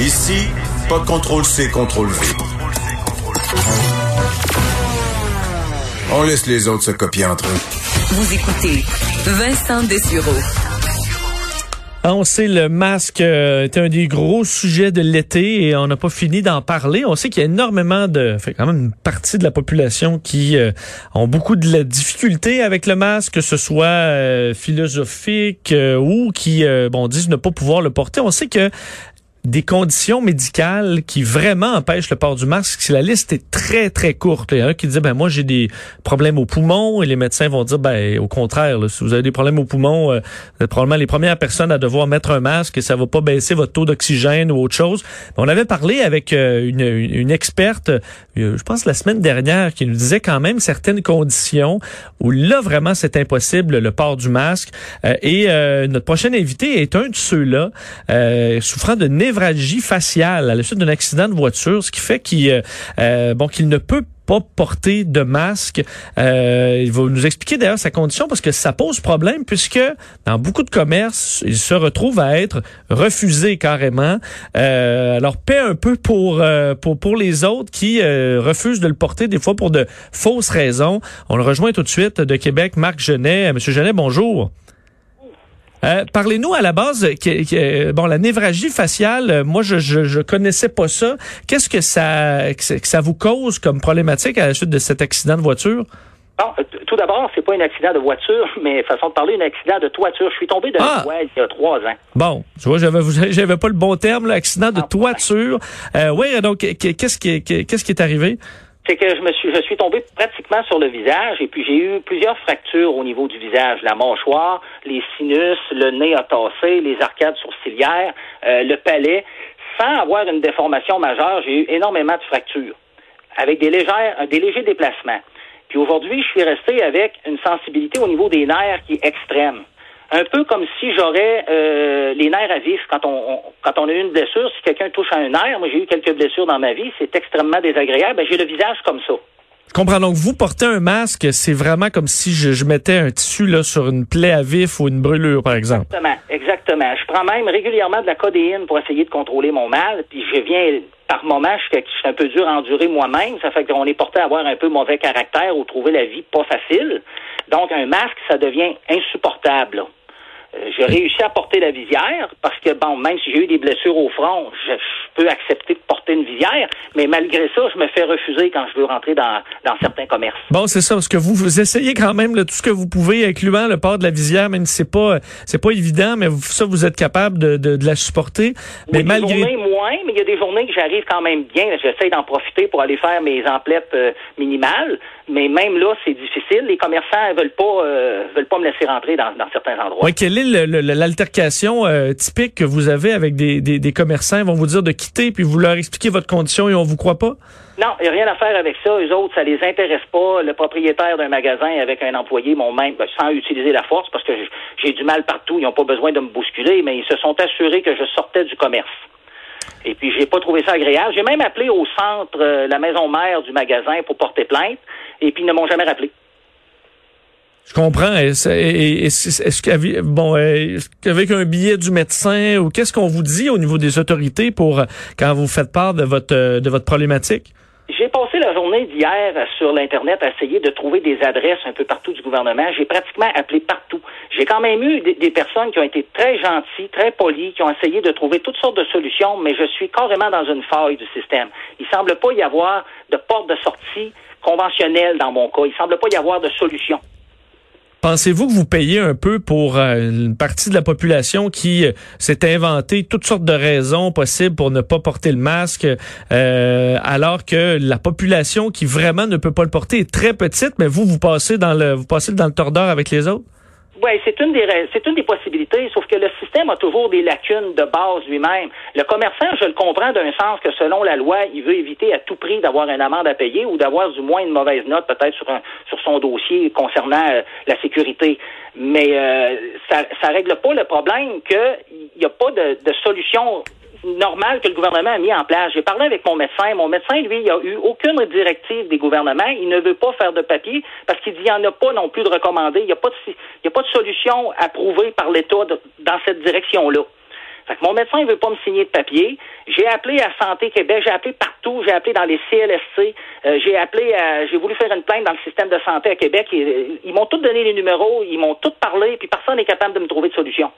Ici, pas de contrôle C, contrôle V. On laisse les autres se copier entre eux. Vous écoutez Vincent Dessureau. Ah, on sait le masque euh, est un des gros sujets de l'été et on n'a pas fini d'en parler. On sait qu'il y a énormément de, fait quand même une partie de la population qui euh, ont beaucoup de difficultés avec le masque, que ce soit euh, philosophique ou qui bon disent ne pas pouvoir le porter. On sait que des conditions médicales qui vraiment empêchent le port du masque, si la liste est très, très courte. Il y en a qui disent, ben moi, j'ai des problèmes aux poumons, et les médecins vont dire, ben au contraire, si vous avez des problèmes aux poumons, euh, vous êtes probablement les premières personnes à devoir mettre un masque et ça va pas baisser votre taux d'oxygène ou autre chose. On avait parlé avec euh, une, une, experte, euh, je pense la semaine dernière, qui nous disait quand même certaines conditions où là, vraiment, c'est impossible, le port du masque. et notre prochain invité est un de ceux-là, souffrant de névralgie faciale à la suite d'un accident de voiture, ce qui fait qu'il euh, euh, bon qu'il ne peut pas porter de masque. Euh, il va nous expliquer d'ailleurs sa condition parce que ça pose problème puisque dans beaucoup de commerces, il se retrouve à être refusé carrément. alors paie un peu pour pour pour les autres qui refusent de le porter des fois pour de fausses raisons. On le rejoint tout de suite de Québec, Marc Genet. Monsieur Genet, bonjour. Euh, parlez-nous à la base, bon, la névragie faciale, euh, moi, je, je, je connaissais pas ça. Qu'est-ce que ça, que ça vous cause comme problématique à la suite de cet accident de voiture? Bon, euh, tout d'abord, c'est pas un accident de voiture, mais façon de parler, un accident de toiture. Je suis tombé de ah! il y a trois ans. Bon, tu vois, j'avais, j'avais pas le bon terme, l'accident de ah, toiture. Euh, oui, donc, qu'est-ce qui, qu'est-ce qui est arrivé? C'est que je me suis je suis tombé pratiquement sur le visage et puis j'ai eu plusieurs fractures au niveau du visage, la mâchoire, les sinus, le nez a les arcades sourcilières, euh, le palais, sans avoir une déformation majeure, j'ai eu énormément de fractures avec des légères des légers déplacements. Puis aujourd'hui, je suis resté avec une sensibilité au niveau des nerfs qui est extrême un peu comme si j'aurais euh, les nerfs à vif quand on, quand on a eu une blessure. Si quelqu'un touche à un nerf, moi j'ai eu quelques blessures dans ma vie, c'est extrêmement désagréable. Ben, j'ai le visage comme ça. Je comprends. Donc, vous portez un masque, c'est vraiment comme si je, mettais un tissu là sur une plaie à vif ou une brûlure, par exemple. Exactement, exactement. Je prends même régulièrement de la codéine pour essayer de contrôler mon mal. Puis je viens, par moments, je suis un peu dur à endurer moi-même. Ça fait qu'on est porté à avoir un peu mauvais caractère ou trouver la vie pas facile. Donc, un masque, ça devient insupportable. J'ai réussi à porter la visière parce que, bon, même si j'ai eu des blessures au front, je, peux accepter de porter une visière, mais malgré ça, je me fais refuser quand je veux rentrer dans, dans certains commerces. Bon, c'est ça, parce que vous, vous essayez quand même tout ce que vous pouvez, incluant le port de la visière, même si c'est pas c'est pas évident, mais ça, vous êtes capable de, de, la supporter. Mais oui, malgré... des journées moins, mais il y a des journées que j'arrive quand même bien. J'essaie d'en profiter pour aller faire mes emplettes euh, minimales, mais même là, c'est difficile. Les commerçants veulent pas euh, veulent pas me laisser rentrer dans, dans certains endroits. Quelle est l'altercation euh, typique que vous avez avec des, des, des, commerçants? Ils vont vous dire de quitter, puis vous leur expliquez votre condition et on vous croit pas? Non, il n'y a rien à faire avec ça. Eux autres, ça les intéresse pas. Le propriétaire d'un magasin avec un employé m'ont même, ben, sans utiliser la force, parce que j'ai du mal partout, ils n'ont pas besoin de me bousculer, mais ils se sont assurés que je sortais du commerce. Et puis, j'ai pas trouvé ça agréable. J'ai même appelé au centre, euh, la maison mère du magasin pour porter plainte, et puis ils ne m'ont jamais rappelé. Je comprends. Est-ce qu'avec bon, avec un billet du médecin ou qu'est-ce qu'on vous dit au niveau des autorités pour quand vous faites part de votre de votre problématique? J'ai passé la journée d'hier sur l'Internet à essayer de trouver des adresses un peu partout du gouvernement. J'ai pratiquement appelé partout. J'ai quand même eu des, personnes qui ont été très gentilles, très polies, qui ont essayé de trouver toutes sortes de solutions, mais je suis carrément dans une faille du système. Il semble pas y avoir de porte de sortie conventionnelle dans mon cas. Il semble pas y avoir de solution. Pensez-vous que vous payez un peu pour euh, une partie de la population qui euh, s'est inventé toutes sortes de raisons possibles pour ne pas porter le masque, euh, alors que la population qui vraiment ne peut pas le porter est très petite, mais vous, vous passez dans le, vous passez dans le tordeur avec les autres? Oui, c'est une des c'est une des possibilités, sauf que le système a toujours des lacunes de base lui-même. Le commerçant, je le comprends d'un sens que selon la loi, il veut éviter à tout prix d'avoir une amende à payer ou d'avoir du moins une mauvaise note peut-être sur un sur son dossier concernant euh, la sécurité. Mais euh, ça ça règle pas le problème qu'il n'y a pas de, de solution normal que le gouvernement a mis en place. J'ai parlé avec mon médecin. Mon médecin, lui, il a eu aucune directive des gouvernements. Il ne veut pas faire de papier parce qu'il dit qu'il n'y en a pas non plus de recommandé. Il n'y a, pas de, a pas de solution approuvée par l'État dans cette direction-là. Fait que mon médecin ne veut pas me signer de papier. J'ai appelé à Santé Québec, j'ai appelé partout, j'ai appelé dans les CLSC, euh, j'ai appelé à, j'ai voulu faire une plainte dans le système de santé à Québec. Euh, ils m'ont tous donné les numéros, ils m'ont tous parlé, puis personne n'est capable de me trouver de solution.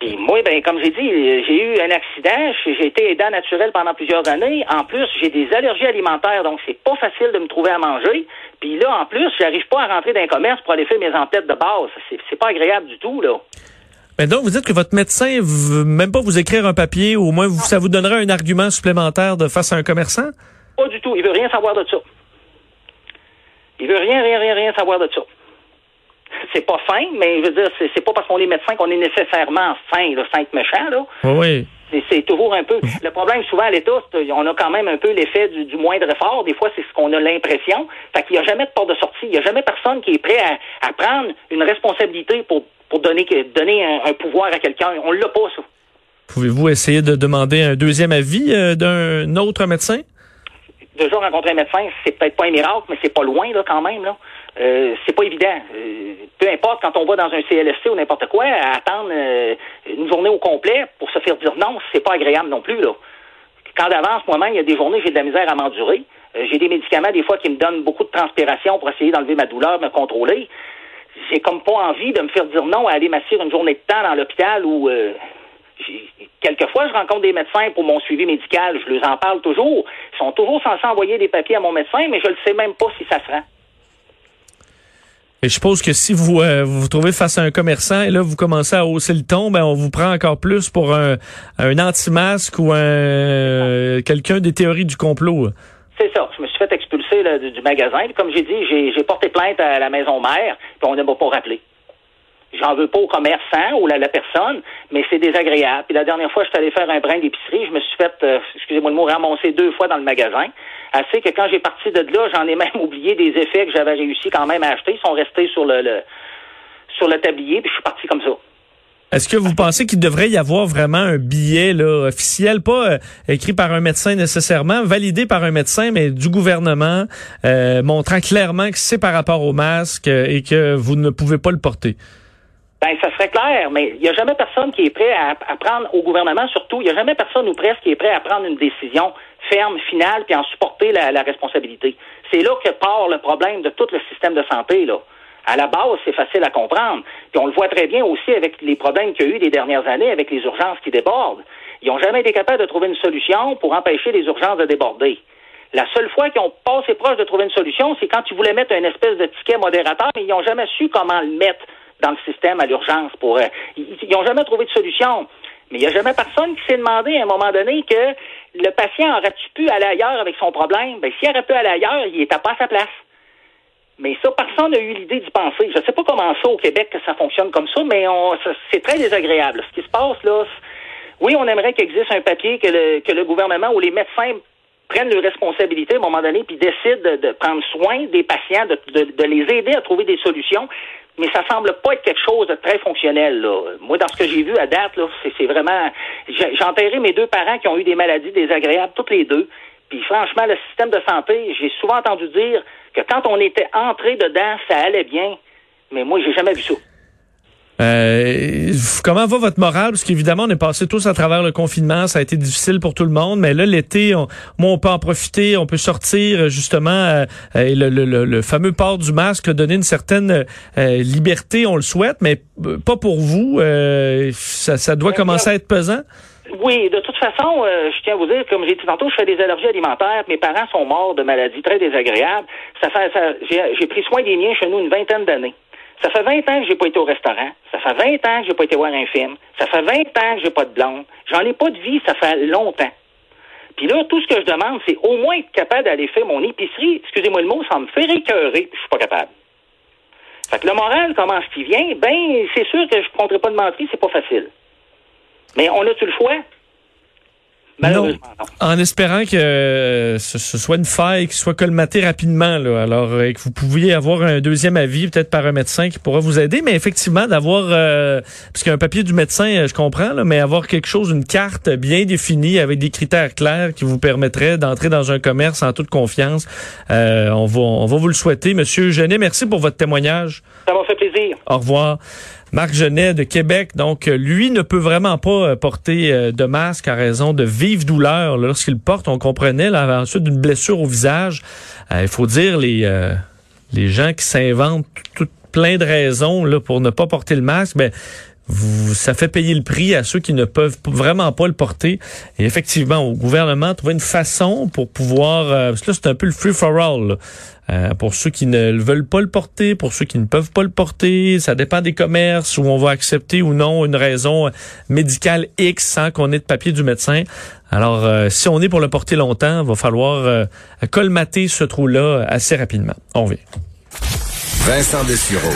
Puis moi, ben, comme j'ai dit, j'ai eu un accident, j'ai été aidant naturel pendant plusieurs années. En plus, j'ai des allergies alimentaires, donc c'est pas facile de me trouver à manger. Puis là, en plus, j'arrive pas à rentrer dans un commerce pour aller faire mes emplettes de base. C'est pas agréable du tout, là. Mais donc, vous dites que votre médecin veut même pas vous écrire un papier, ou au moins ça vous donnerait un argument supplémentaire de face à un commerçant? Pas du tout. Il veut rien savoir de ça. Il veut rien, rien, rien, rien savoir de ça. C'est pas fin, mais je veux dire, c'est pas parce qu'on est médecin qu'on est nécessairement fin, le saint méchant, là. Oui. C'est toujours un peu. Le problème, souvent, à l'État, on a quand même un peu l'effet du, moindre effort. Des fois, c'est ce qu'on a l'impression. Fait qu'il n'y a jamais de porte de sortie. Il n'y a jamais personne qui est prêt à, prendre une responsabilité pour, pour donner, donner un, pouvoir à quelqu'un. On l'a pas, ça. Pouvez-vous essayer de demander un deuxième avis euh, d'un autre médecin? Déjà rencontrer un médecin, c'est peut-être pas un miracle, mais c'est pas loin, là, quand même, là. Euh, c'est pas évident. Euh, peu importe quand on va dans un CLSC ou n'importe quoi, attendre euh, une journée au complet pour se faire dire non, c'est pas agréable non plus là. Quand d'avance, moi-même, il y a des journées, j'ai de la misère à m'endurer. j'ai des médicaments des fois qui me donnent beaucoup de transpiration pour essayer d'enlever ma douleur, me contrôler. J'ai comme pas envie de me faire dire non à aller m'assurer une journée de temps dans l'hôpital où quelquefois je rencontre des médecins pour mon suivi médical, je leur en parle toujours. Ils sont toujours censés envoyer des papiers à mon médecin, mais je ne sais même pas si ça se rend. Et je suppose que si vous, euh, vous vous trouvez face à un commerçant et là vous commencez à hausser le ton, ben on vous prend encore plus pour un, un anti-masque ou un euh, quelqu'un des théories du complot. C'est ça. Je me suis fait expulser du, magasin. comme j'ai dit, j'ai porté plainte à la maison mère, puis on ne m'a pas rappelé. J'en veux pas au commerçant ou à la personne, mais c'est désagréable. Puis la dernière fois, je suis allé faire un brin d'épicerie, je me suis fait, euh, excusez-moi le mot, ramasser deux fois dans le magasin. Assez que quand j'ai parti de là, j'en ai même oublié des effets que j'avais réussi quand même à acheter. Ils sont restés sur le, sur le tablier, puis je suis parti comme ça. Est-ce que vous pensez qu'il devrait y avoir vraiment un billet là, officiel, pas euh, écrit par un médecin nécessairement, validé par un médecin, mais du gouvernement, euh, montrant clairement que c'est par rapport au masque et que vous ne pouvez pas le porter? Ben, ça serait clair, mais il n'y a jamais personne qui est prêt à, prendre au gouvernement, surtout, il n'y a jamais personne ou presque qui est prêt à prendre une décision ferme, finale, puis en supporter la, responsabilité. C'est là que part le problème de tout le système de santé, là. À la base, c'est facile à comprendre. Puis on le voit très bien aussi avec les problèmes qu'il y a eu des dernières années avec les urgences qui débordent. Ils n'ont jamais été capables de trouver une solution pour empêcher les urgences de déborder. La seule fois qu'ils ont passé proche de trouver une solution, c'est quand ils voulaient mettre une espèce de ticket modérateur, mais ils n'ont jamais su comment le mettre dans le système à l'urgence. Pour, euh, ils n'ont jamais trouvé de solution. Mais il n'y a jamais personne qui s'est demandé à un moment donné que le patient aurait-tu pu aller ailleurs avec son problème? Ben, s'il aurait pu aller ailleurs, il n'était pas à sa place. Mais ça, personne n'a eu l'idée d'y penser. Je ne sais pas comment ça au Québec que ça fonctionne comme ça, mais c'est très désagréable. Ce qui se passe là, oui, on aimerait qu'il existe un papier que le, que le gouvernement ou les médecins prennent leurs responsabilités à un moment donné, puis décident de, prendre soin des patients, de, de, les aider à trouver des solutions mais ça semble pas être quelque chose de très fonctionnel. Là. Moi, dans ce que j'ai vu à date, c'est, vraiment. J'ai enterré mes deux parents qui ont eu des maladies désagréables, toutes les deux. Puis franchement, le système de santé, j'ai souvent entendu dire que quand on était entré dedans, ça allait bien. Mais moi, j'ai jamais vu ça. Euh, comment va votre morale? Parce qu'évidemment, on est passé tous à travers le confinement, ça a été difficile pour tout le monde, mais là, l'été, on, moi, on peut en profiter, on peut sortir, justement, euh, euh le, le, le, fameux port du masque a donné une certaine euh, liberté, on le souhaite, mais pas pour vous. ça, ça doit commencer à être pesant? Oui, de toute façon, je tiens à vous dire, comme j'ai dit tantôt, je fais des allergies alimentaires. Mes parents sont morts de maladies très désagréables. Ça fait, ça, j'ai pris soin des miens chez nous une vingtaine d'années. Ça fait 20 ans que j'ai pas été au restaurant. Ça fait 20 ans que j'ai pas été voir un film. Ça fait 20 ans que j'ai pas de blonde. J'en ai pas de vie, ça fait longtemps. Puis là, tout ce que je demande, c'est au moins être capable d'aller faire mon épicerie. Excusez-moi le mot, ça me fait écœurer, je suis pas capable. Fait que le moral, comment ce qui vient? Ben, c'est sûr que je ne prendrai pas de mentir, c'est pas facile. Mais on a-tu le choix? En espérant que euh, ce, soit une faille qui soit colmatée rapidement, là. alors euh, que vous pouviez avoir un deuxième avis, peut-être par un médecin qui pourra vous aider, mais effectivement d'avoir, euh, parce qu'un papier du médecin, je comprends, là, mais avoir quelque chose, une carte bien définie avec des critères clairs qui vous permettrait d'entrer dans un commerce en toute confiance. on va, on va vous le souhaiter, Monsieur Genet. Merci pour votre témoignage. Ça m'a fait plaisir. Au revoir. Marc Genet de Québec, donc lui ne peut vraiment pas porter de masque à raison de vives douleurs lorsqu'il porte. On comprenait là, d'une blessure au visage. il faut dire les les gens qui s'inventent tout, plein de raisons là pour ne pas porter le masque. Ben vous, ça fait payer le prix à ceux qui ne peuvent vraiment pas le porter. Et effectivement, au gouvernement, trouver une façon pour pouvoir... Euh, parce que là, c'est un peu le free-for-all. Euh, pour ceux qui ne veulent pas le porter, pour ceux qui ne peuvent pas le porter, ça dépend des commerces où on va accepter ou non une raison médicale X sans qu'on ait de papier du médecin. Alors, euh, si on est pour le porter longtemps, il va falloir colmater ce trou-là assez rapidement. On vient. Vincent Dessureau,